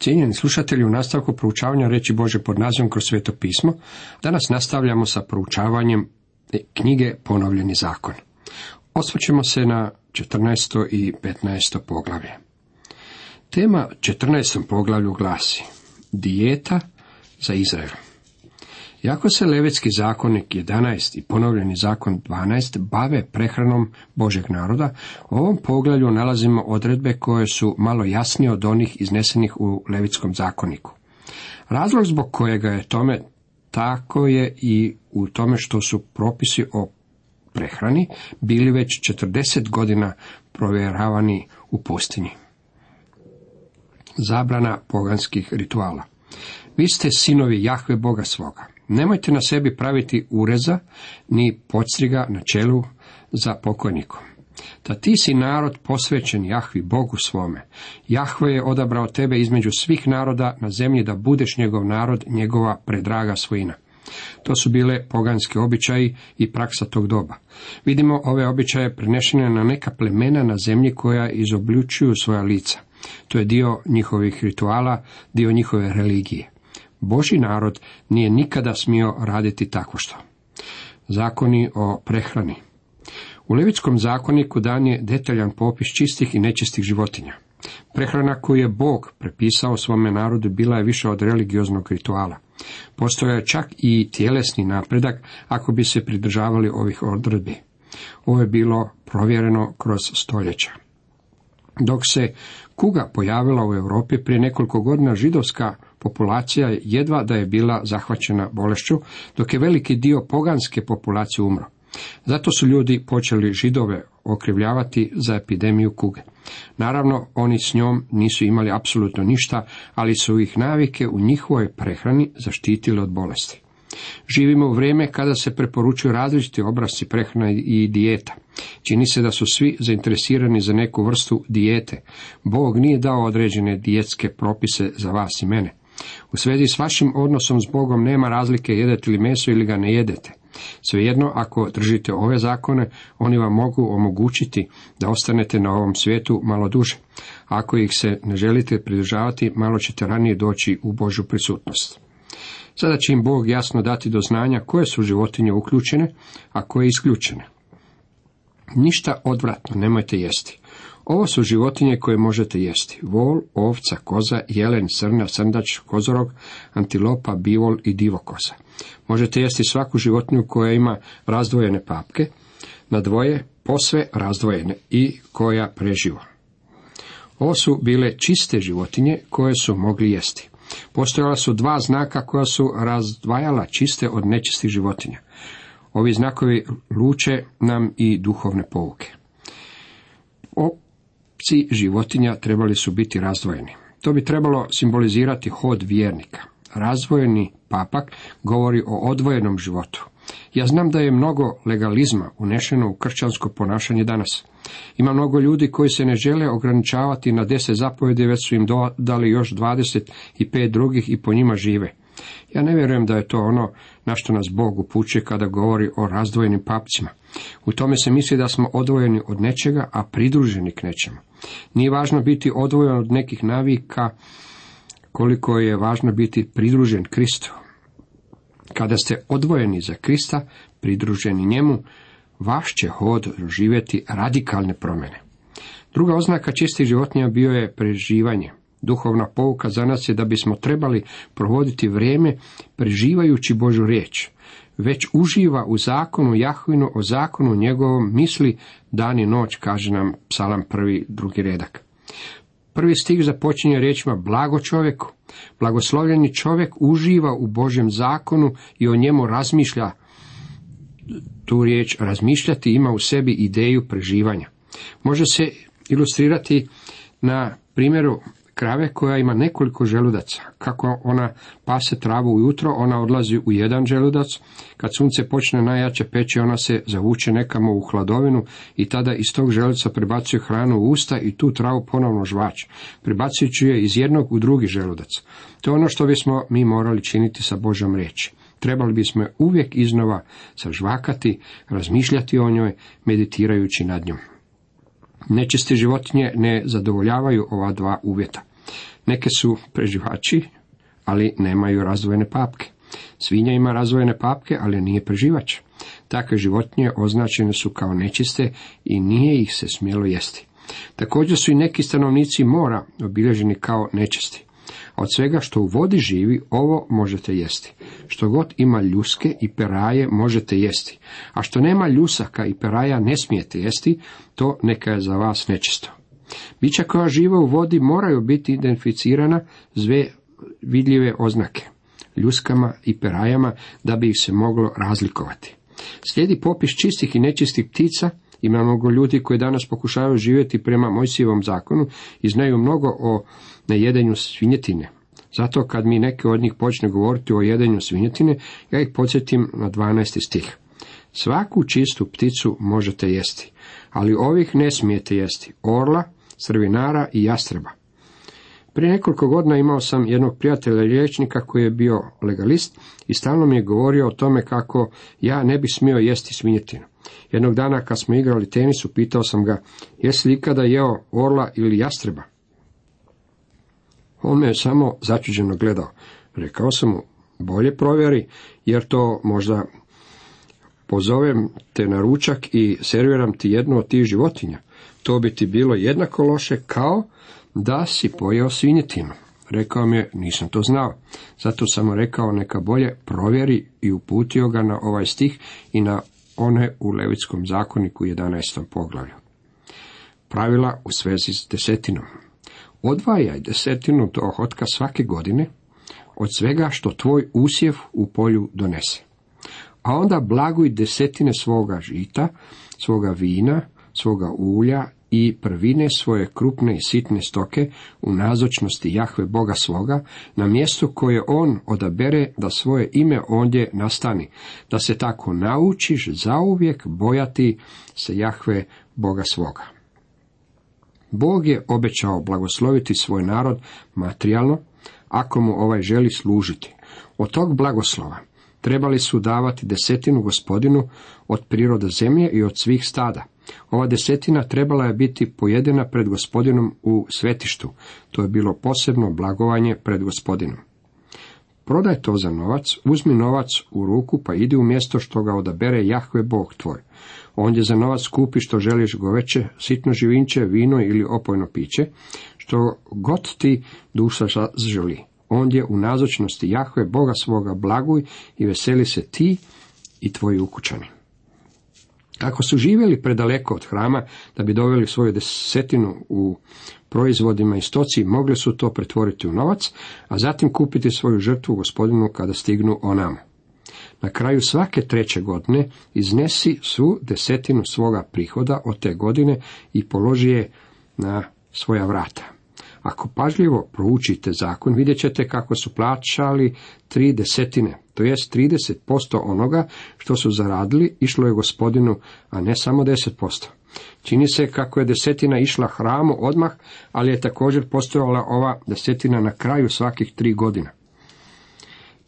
Cijenjeni slušatelji, u nastavku proučavanja reći Bože pod nazivom kroz sveto pismo, danas nastavljamo sa proučavanjem knjige Ponovljeni zakon. Osvrćemo se na 14. i 15. poglavlje. Tema 14. poglavlju glasi Dijeta za Izrael. Iako se Levitski zakonik 11 i ponovljeni zakon 12 bave prehranom Božeg naroda, u ovom poglavlju nalazimo odredbe koje su malo jasnije od onih iznesenih u Levitskom zakoniku. Razlog zbog kojega je tome tako je i u tome što su propisi o prehrani bili već 40 godina provjeravani u pustinji. Zabrana poganskih rituala. Vi ste sinovi Jahve Boga svoga. Nemojte na sebi praviti ureza, ni podstriga na čelu za pokojnikom. Da ti si narod posvećen Jahvi Bogu svome. Jahve je odabrao tebe između svih naroda na zemlji da budeš njegov narod, njegova predraga svojina. To su bile poganski običaji i praksa tog doba. Vidimo ove običaje prenešene na neka plemena na zemlji koja izobljučuju svoja lica. To je dio njihovih rituala, dio njihove religije. Boži narod nije nikada smio raditi tako što. Zakoni o prehrani. U Levitskom zakoniku dan je detaljan popis čistih i nečistih životinja. Prehrana koju je Bog prepisao svome narodu bila je više od religioznog rituala. Postojao je čak i tjelesni napredak ako bi se pridržavali ovih odredbi. Ovo je bilo provjereno kroz stoljeća. Dok se kuga pojavila u Europi prije nekoliko godina židovska populacija jedva da je bila zahvaćena bolešću, dok je veliki dio poganske populacije umro. Zato su ljudi počeli židove okrivljavati za epidemiju kuge. Naravno, oni s njom nisu imali apsolutno ništa, ali su ih navike u njihovoj prehrani zaštitili od bolesti. Živimo u vrijeme kada se preporučuju različiti obrazci prehrane i dijeta. Čini se da su svi zainteresirani za neku vrstu dijete. Bog nije dao određene dijetske propise za vas i mene. U svezi s vašim odnosom s Bogom nema razlike jedete li meso ili ga ne jedete. Svejedno, ako držite ove zakone, oni vam mogu omogućiti da ostanete na ovom svijetu malo duže. Ako ih se ne želite pridržavati, malo ćete ranije doći u Božju prisutnost. Sada će im Bog jasno dati do znanja koje su životinje uključene, a koje isključene. Ništa odvratno nemojte jesti. Ovo su životinje koje možete jesti. Vol, ovca, koza, jelen, srna, srndač, kozorog, antilopa, bivol i divokoza. Možete jesti svaku životinju koja ima razdvojene papke, na dvoje posve razdvojene i koja preživa. Ovo su bile čiste životinje koje su mogli jesti. Postojala su dva znaka koja su razdvajala čiste od nečistih životinja. Ovi znakovi luče nam i duhovne pouke. Opci životinja trebali su biti razdvojeni. To bi trebalo simbolizirati hod vjernika. Razvojeni papak govori o odvojenom životu. Ja znam da je mnogo legalizma unešeno u kršćansko ponašanje danas. Ima mnogo ljudi koji se ne žele ograničavati na deset zapovjedi, već su im dodali još dvadeset i pet drugih i po njima žive. Ja ne vjerujem da je to ono na što nas Bog upućuje kada govori o razdvojenim papcima. U tome se misli da smo odvojeni od nečega, a pridruženi k nečemu. Nije važno biti odvojen od nekih navika, koliko je važno biti pridružen Kristu. Kada ste odvojeni za Krista, pridruženi njemu, vaš će hod doživjeti radikalne promjene. Druga oznaka čistih životinja bio je preživanje. Duhovna pouka za nas je da bismo trebali provoditi vrijeme preživajući Božu riječ. Već uživa u zakonu Jahvinu o zakonu njegovom misli dan i noć, kaže nam psalam prvi, drugi redak. Prvi stih započinje riječima blago čovjeku. Blagoslovljeni čovjek uživa u Božjem zakonu i o njemu razmišlja. Tu riječ razmišljati ima u sebi ideju preživanja. Može se ilustrirati na primjeru krave koja ima nekoliko želudaca. Kako ona pase travu ujutro, ona odlazi u jedan želudac. Kad sunce počne najjače peći, ona se zavuče nekamo u hladovinu i tada iz tog želuca prebacuje hranu u usta i tu travu ponovno žvač, prebacujući je iz jednog u drugi želudac. To je ono što bismo mi morali činiti sa Božom riječi. Trebali bismo uvijek iznova sažvakati, razmišljati o njoj, meditirajući nad njom. Nečiste životinje ne zadovoljavaju ova dva uvjeta. Neke su preživači, ali nemaju razdvojene papke. Svinja ima razvojene papke, ali nije preživač. Takve životinje označene su kao nečiste i nije ih se smjelo jesti. Također su i neki stanovnici mora obilježeni kao nečisti. Od svega što u vodi živi, ovo možete jesti. Što god ima ljuske i peraje možete jesti, a što nema ljusaka i peraja ne smijete jesti, to neka je za vas nečisto. Bića koja žive u vodi moraju biti identificirana zve vidljive oznake, ljuskama i perajama, da bi ih se moglo razlikovati. Slijedi popis čistih i nečistih ptica, ima mnogo ljudi koji danas pokušavaju živjeti prema Mojsijevom zakonu i znaju mnogo o nejedenju svinjetine. Zato kad mi neki od njih počne govoriti o jedenju svinjetine, ja ih podsjetim na 12. stih. Svaku čistu pticu možete jesti, ali ovih ne smijete jesti. Orla, srvinara i jastreba. Prije nekoliko godina imao sam jednog prijatelja liječnika koji je bio legalist i stalno mi je govorio o tome kako ja ne bi smio jesti svinjetinu. Jednog dana kad smo igrali tenisu, pitao sam ga, jesi li ikada jeo orla ili jastreba? On me je samo začuđeno gledao. Rekao sam mu, bolje provjeri, jer to možda pozovem te na ručak i serviram ti jednu od tih životinja. To bi ti bilo jednako loše kao da si pojeo svinjetinu. Rekao mi je, nisam to znao. Zato sam mu rekao, neka bolje provjeri i uputio ga na ovaj stih i na one u Levitskom zakoniku 11. poglavlju. Pravila u svezi s desetinom. Odvajaj desetinu dohotka svake godine od svega što tvoj usjev u polju donese. A onda blaguj desetine svoga žita, svoga vina, svoga ulja i prvine svoje krupne i sitne stoke u nazočnosti Jahve Boga svoga, na mjestu koje on odabere da svoje ime ondje nastani, da se tako naučiš zauvijek bojati se Jahve Boga svoga. Bog je obećao blagosloviti svoj narod materijalno, ako mu ovaj želi služiti. Od tog blagoslova trebali su davati desetinu gospodinu od priroda zemlje i od svih stada. Ova desetina trebala je biti pojedena pred gospodinom u svetištu. To je bilo posebno blagovanje pred gospodinom. Prodaj to za novac, uzmi novac u ruku pa idi u mjesto što ga odabere Jahve Bog tvoj. Ondje za novac kupi što želiš goveće, sitno živinče, vino ili opojno piće, što god ti duša želi. Ondje u nazočnosti Jahve Boga svoga blaguj i veseli se ti i tvoji ukućani. Ako su živjeli predaleko od hrama da bi doveli svoju desetinu u proizvodima i stoci, mogli su to pretvoriti u novac, a zatim kupiti svoju žrtvu gospodinu kada stignu onamo. Na kraju svake treće godine iznesi svu desetinu svoga prihoda od te godine i položi je na svoja vrata. Ako pažljivo proučite zakon, vidjet ćete kako su plaćali tri desetine, to jest 30% onoga što su zaradili išlo je gospodinu, a ne samo 10%. Čini se kako je desetina išla hramu odmah, ali je također postojala ova desetina na kraju svakih tri godina.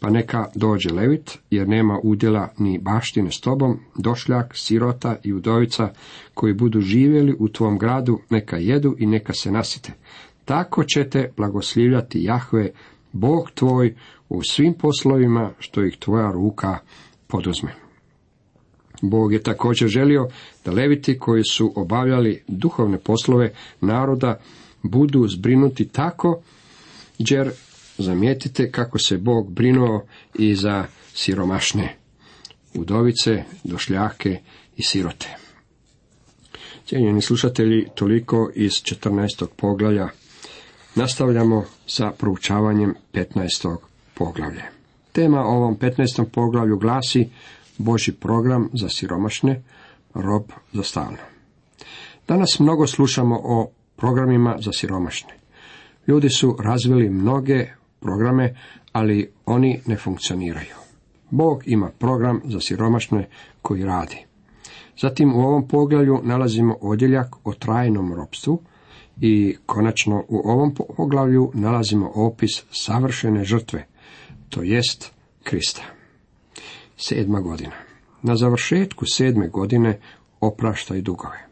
Pa neka dođe levit, jer nema udjela ni baštine s tobom, došljak, sirota i udovica koji budu živjeli u tvom gradu, neka jedu i neka se nasite. Tako ćete blagoslivljati Jahve, Bog tvoj, u svim poslovima što ih tvoja ruka poduzme. Bog je također želio da leviti koji su obavljali duhovne poslove naroda budu zbrinuti tako, jer zamijetite kako se Bog brinuo i za siromašne, udovice, došljake i sirote. Cijenjeni slušatelji, toliko iz 14. poglavlja. Nastavljamo sa proučavanjem 15. poglavlja. Tema ovom 15. poglavlju glasi Boži program za siromašne, rob za stalno. Danas mnogo slušamo o programima za siromašne. Ljudi su razvili mnoge programe, ali oni ne funkcioniraju. Bog ima program za siromašne koji radi. Zatim u ovom poglavlju nalazimo odjeljak o trajnom ropstvu i konačno u ovom poglavlju nalazimo opis savršene žrtve, to jest Krista. Sedma godina. Na završetku sedme godine oprašta i dugove.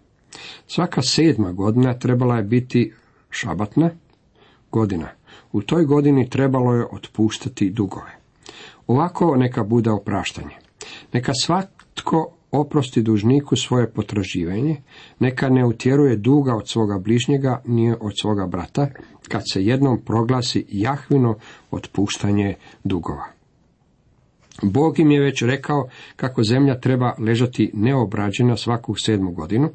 Svaka sedma godina trebala je biti šabatna godina. U toj godini trebalo je otpuštati dugove. Ovako neka bude opraštanje. Neka svatko oprosti dužniku svoje potraživanje, neka ne utjeruje duga od svoga bližnjega, nije od svoga brata, kad se jednom proglasi jahvino otpuštanje dugova. Bog im je već rekao kako zemlja treba ležati neobrađena svaku sedmu godinu.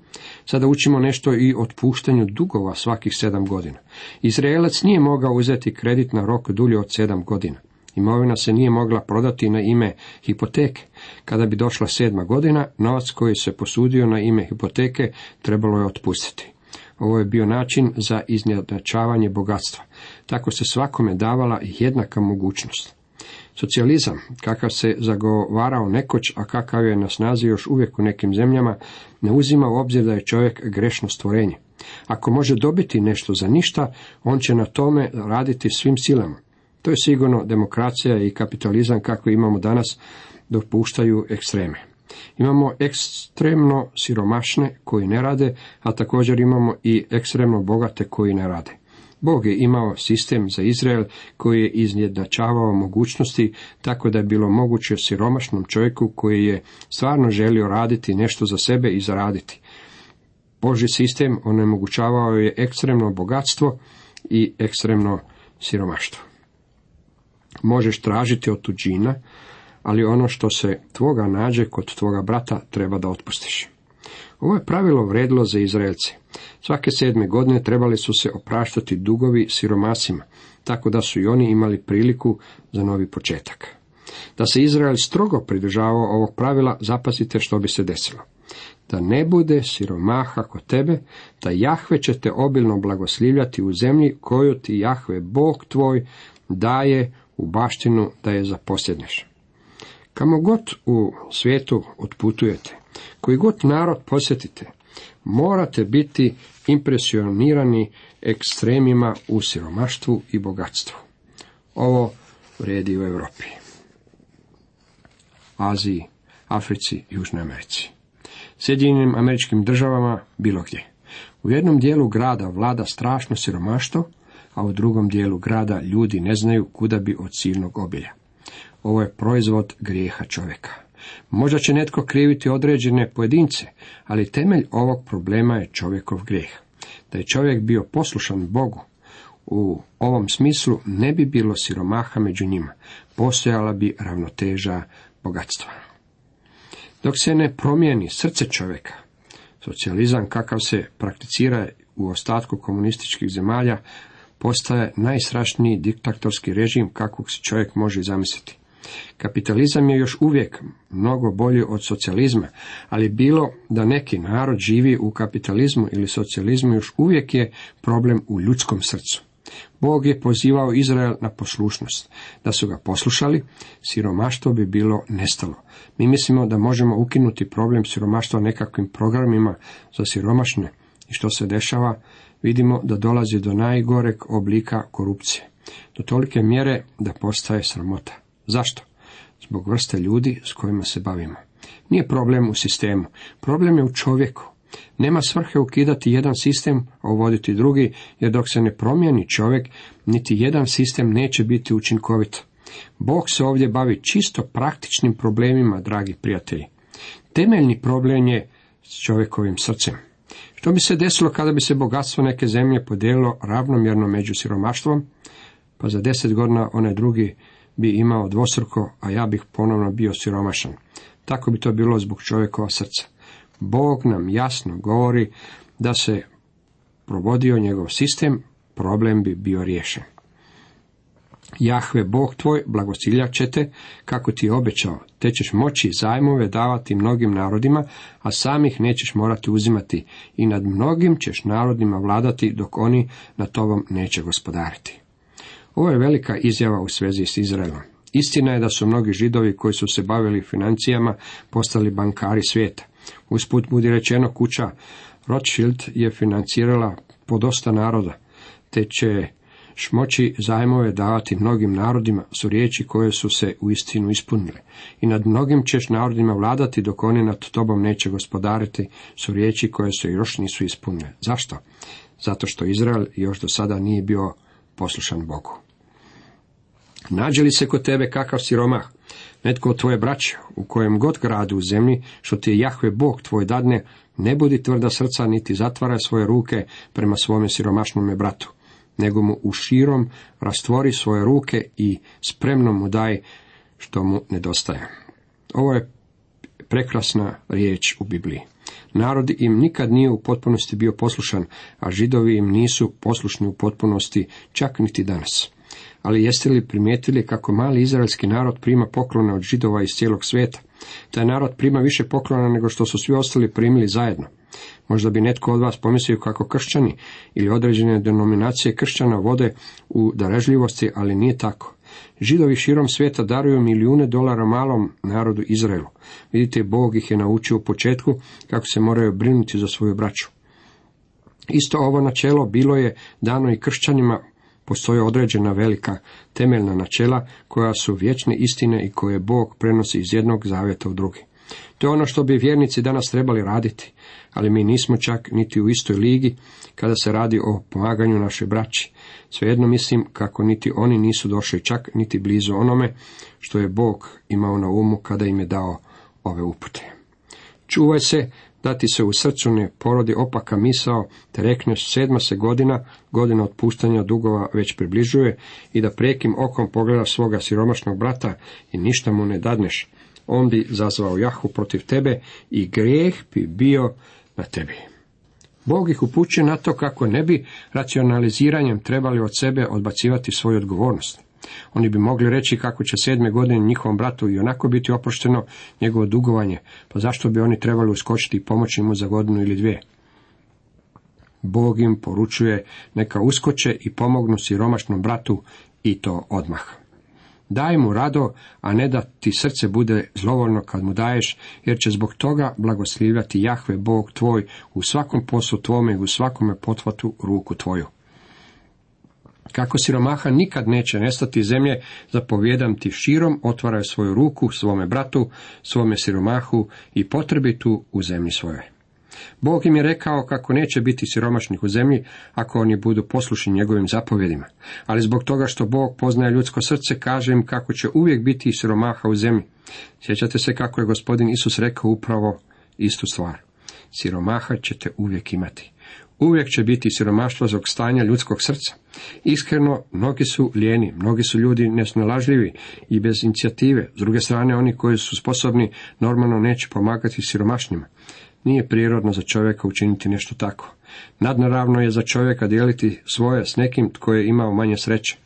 Sada učimo nešto i o otpuštanju dugova svakih sedam godina. Izraelac nije mogao uzeti kredit na rok dulje od sedam godina. Imovina se nije mogla prodati na ime hipoteke. Kada bi došla sedma godina, novac koji se posudio na ime hipoteke trebalo je otpustiti. Ovo je bio način za izjednačavanje bogatstva. Tako se svakome davala jednaka mogućnost. Socijalizam, kakav se zagovarao nekoć, a kakav je na snazi još uvijek u nekim zemljama, ne uzima u obzir da je čovjek grešno stvorenje. Ako može dobiti nešto za ništa, on će na tome raditi svim silama. To je sigurno demokracija i kapitalizam kakve imamo danas dopuštaju ekstreme. Imamo ekstremno siromašne koji ne rade, a također imamo i ekstremno bogate koji ne rade. Bog je imao sistem za Izrael koji je izjednačavao mogućnosti tako da je bilo moguće siromašnom čovjeku koji je stvarno želio raditi nešto za sebe i zaraditi. Boži sistem onemogućavao je ekstremno bogatstvo i ekstremno siromaštvo. Možeš tražiti od tuđina, ali ono što se tvoga nađe kod tvoga brata treba da otpustiš. Ovo je pravilo vredilo za Izraelce. Svake sedme godine trebali su se opraštati dugovi siromasima, tako da su i oni imali priliku za novi početak. Da se Izrael strogo pridržavao ovog pravila, zapazite što bi se desilo. Da ne bude siromaha kod tebe, da Jahve će te obilno blagoslivljati u zemlji koju ti Jahve Bog tvoj daje u baštinu da je zaposljedneš. Kamo god u svijetu otputujete, koji god narod posjetite, morate biti impresionirani ekstremima u siromaštvu i bogatstvu. Ovo vredi u Europi, Aziji, Africi, Južnoj Americi. Sjedinjenim američkim državama bilo gdje. U jednom dijelu grada vlada strašno siromaštvo, a u drugom dijelu grada ljudi ne znaju kuda bi od silnog obilja. Ovo je proizvod grijeha čovjeka. Možda će netko kriviti određene pojedince, ali temelj ovog problema je čovjekov grijeh. Da je čovjek bio poslušan Bogu, u ovom smislu ne bi bilo siromaha među njima, postojala bi ravnoteža bogatstva. Dok se ne promijeni srce čovjeka, socijalizam kakav se prakticira u ostatku komunističkih zemalja, postaje najstrašniji diktatorski režim kakvog se čovjek može zamisliti. Kapitalizam je još uvijek mnogo bolji od socijalizma, ali bilo da neki narod živi u kapitalizmu ili socijalizmu još uvijek je problem u ljudskom srcu. Bog je pozivao Izrael na poslušnost. Da su ga poslušali, siromaštvo bi bilo nestalo. Mi mislimo da možemo ukinuti problem siromaštva nekakvim programima za siromašne. I što se dešava? Vidimo da dolazi do najgoreg oblika korupcije. Do tolike mjere da postaje sramota. Zašto? Zbog vrste ljudi s kojima se bavimo. Nije problem u sistemu, problem je u čovjeku. Nema svrhe ukidati jedan sistem, a uvoditi drugi, jer dok se ne promijeni čovjek, niti jedan sistem neće biti učinkovit. Bog se ovdje bavi čisto praktičnim problemima, dragi prijatelji. Temeljni problem je s čovjekovim srcem. Što bi se desilo kada bi se bogatstvo neke zemlje podijelilo ravnomjerno među siromaštvom? Pa za deset godina onaj drugi bi imao dvostruko, a ja bih ponovno bio siromašan. Tako bi to bilo zbog čovjekova srca. Bog nam jasno govori da se provodio njegov sistem, problem bi bio riješen. Jahve, Bog tvoj, blagosiljat će te, kako ti je obećao, te ćeš moći zajmove davati mnogim narodima, a samih nećeš morati uzimati i nad mnogim ćeš narodima vladati, dok oni na tobom neće gospodariti. Ovo je velika izjava u svezi s Izraelom. Istina je da su mnogi židovi koji su se bavili financijama postali bankari svijeta. Usput budi rečeno kuća Rothschild je financirala po dosta naroda, te će šmoći zajmove davati mnogim narodima su riječi koje su se u istinu ispunile. I nad mnogim ćeš narodima vladati dok oni nad tobom neće gospodariti su riječi koje se još nisu ispunile. Zašto? Zato što Izrael još do sada nije bio poslušan Bogu. Nađe li se kod tebe kakav siromah, netko od tvoje braće, u kojem god gradu u zemlji, što ti je Jahve Bog tvoj dadne, ne budi tvrda srca, niti zatvaraj svoje ruke prema svome siromašnome bratu, nego mu u širom rastvori svoje ruke i spremno mu daj što mu nedostaje. Ovo je prekrasna riječ u Bibliji. Narod im nikad nije u potpunosti bio poslušan, a židovi im nisu poslušni u potpunosti, čak niti danas. Ali jeste li primijetili kako mali izraelski narod prima poklone od židova iz cijelog svijeta? Taj narod prima više poklona nego što su svi ostali primili zajedno. Možda bi netko od vas pomislio kako kršćani ili određene denominacije kršćana vode u darežljivosti, ali nije tako. Židovi širom svijeta daruju milijune dolara malom narodu Izraelu. Vidite, Bog ih je naučio u početku kako se moraju brinuti za svoju braću. Isto ovo načelo bilo je dano i kršćanima postoje određena velika temeljna načela koja su vječne istine i koje Bog prenosi iz jednog zavjeta u drugi. To je ono što bi vjernici danas trebali raditi, ali mi nismo čak niti u istoj ligi kada se radi o pomaganju naše braći. Svejedno mislim kako niti oni nisu došli čak niti blizu onome što je Bog imao na umu kada im je dao ove upute. Čuvaj se da ti se u srcu ne porodi opaka misao, te rekneš sedma se godina, godina otpuštanja dugova već približuje i da prekim okom pogledaš svoga siromašnog brata i ništa mu ne dadneš. On bi zazvao Jahu protiv tebe i grijeh bi bio na tebi. Bog ih upućuje na to kako ne bi racionaliziranjem trebali od sebe odbacivati svoju odgovornost. Oni bi mogli reći kako će sedme godine njihovom bratu i onako biti oprošteno njegovo dugovanje, pa zašto bi oni trebali uskočiti i pomoći mu za godinu ili dvije? Bog im poručuje neka uskoče i pomognu siromašnom bratu i to odmah. Daj mu rado, a ne da ti srce bude zlovoljno kad mu daješ, jer će zbog toga blagoslivljati Jahve Bog tvoj u svakom poslu tvome i u svakome potvatu ruku tvoju. Kako siromaha nikad neće nestati zemlje, zapovjedam ti širom, otvaraj svoju ruku svome bratu, svome siromahu i potrebitu u zemlji svoje. Bog im je rekao kako neće biti siromašnih u zemlji ako oni budu poslušni njegovim zapovjedima. Ali zbog toga što Bog poznaje ljudsko srce, kaže im kako će uvijek biti siromaha u zemlji. Sjećate se kako je gospodin Isus rekao upravo istu stvar. Siromaha ćete uvijek imati. Uvijek će biti siromaštvo zbog stanja ljudskog srca. Iskreno, mnogi su lijeni, mnogi su ljudi nesnalažljivi i bez inicijative. S druge strane, oni koji su sposobni normalno neće pomagati siromašnjima. Nije prirodno za čovjeka učiniti nešto tako. Nadnaravno je za čovjeka dijeliti svoje s nekim tko je imao manje sreće.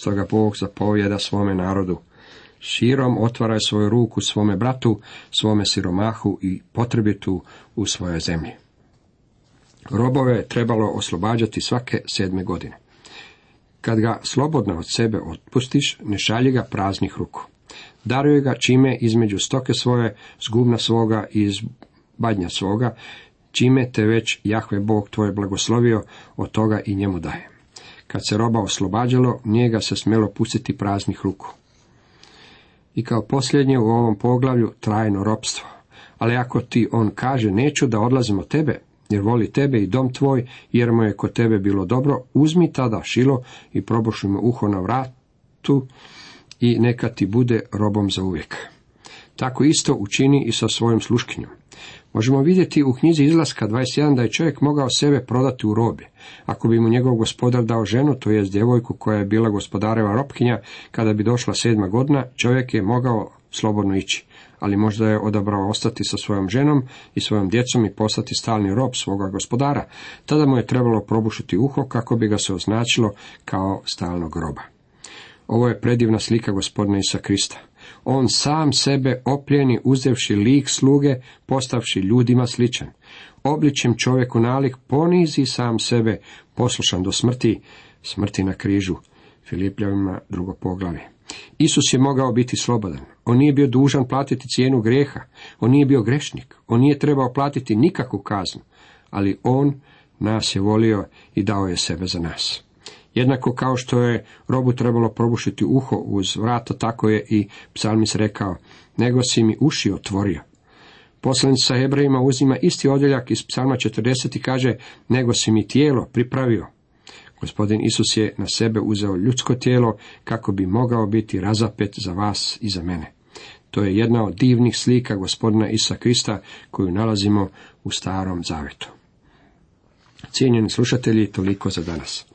Stoga Bog zapovjeda svome narodu. Širom otvaraj svoju ruku svome bratu, svome siromahu i potrebitu u svojoj zemlji. Robove je trebalo oslobađati svake sedme godine. Kad ga slobodno od sebe otpustiš, ne šalji ga praznih ruku. Daruje ga čime između stoke svoje, zgubna svoga i iz badnja svoga, čime te već Jahve Bog tvoj blagoslovio, od toga i njemu daje. Kad se roba oslobađalo, nije ga se smjelo pustiti praznih ruku. I kao posljednje u ovom poglavlju trajno ropstvo. Ali ako ti on kaže neću da odlazim od tebe, jer voli tebe i dom tvoj, jer mu je kod tebe bilo dobro, uzmi tada šilo i probuši mu uho na vratu i neka ti bude robom za uvijek. Tako isto učini i sa svojom sluškinjom. Možemo vidjeti u knjizi izlaska 21 da je čovjek mogao sebe prodati u robe. Ako bi mu njegov gospodar dao ženu, to jest djevojku koja je bila gospodareva ropkinja, kada bi došla sedma godina, čovjek je mogao slobodno ići ali možda je odabrao ostati sa svojom ženom i svojom djecom i postati stalni rob svoga gospodara. Tada mu je trebalo probušiti uho kako bi ga se označilo kao stalnog roba. Ovo je predivna slika gospodina Isa Krista. On sam sebe opljeni uzevši lik sluge, postavši ljudima sličan. Obličem čovjeku nalik ponizi sam sebe, poslušan do smrti, smrti na križu. Filipljavima drugo poglavlje. Isus je mogao biti slobodan. On nije bio dužan platiti cijenu grijeha. On nije bio grešnik. On nije trebao platiti nikakvu kaznu. Ali on nas je volio i dao je sebe za nas. Jednako kao što je robu trebalo probušiti uho uz vrata, tako je i psalmis rekao, nego si mi uši otvorio. Poslanica Hebrejima uzima isti odjeljak iz psalma 40 i kaže, nego si mi tijelo pripravio. Gospodin Isus je na sebe uzeo ljudsko tijelo kako bi mogao biti razapet za vas i za mene. To je jedna od divnih slika gospodina Isa Krista koju nalazimo u starom zavetu. Cijenjeni slušatelji, toliko za danas.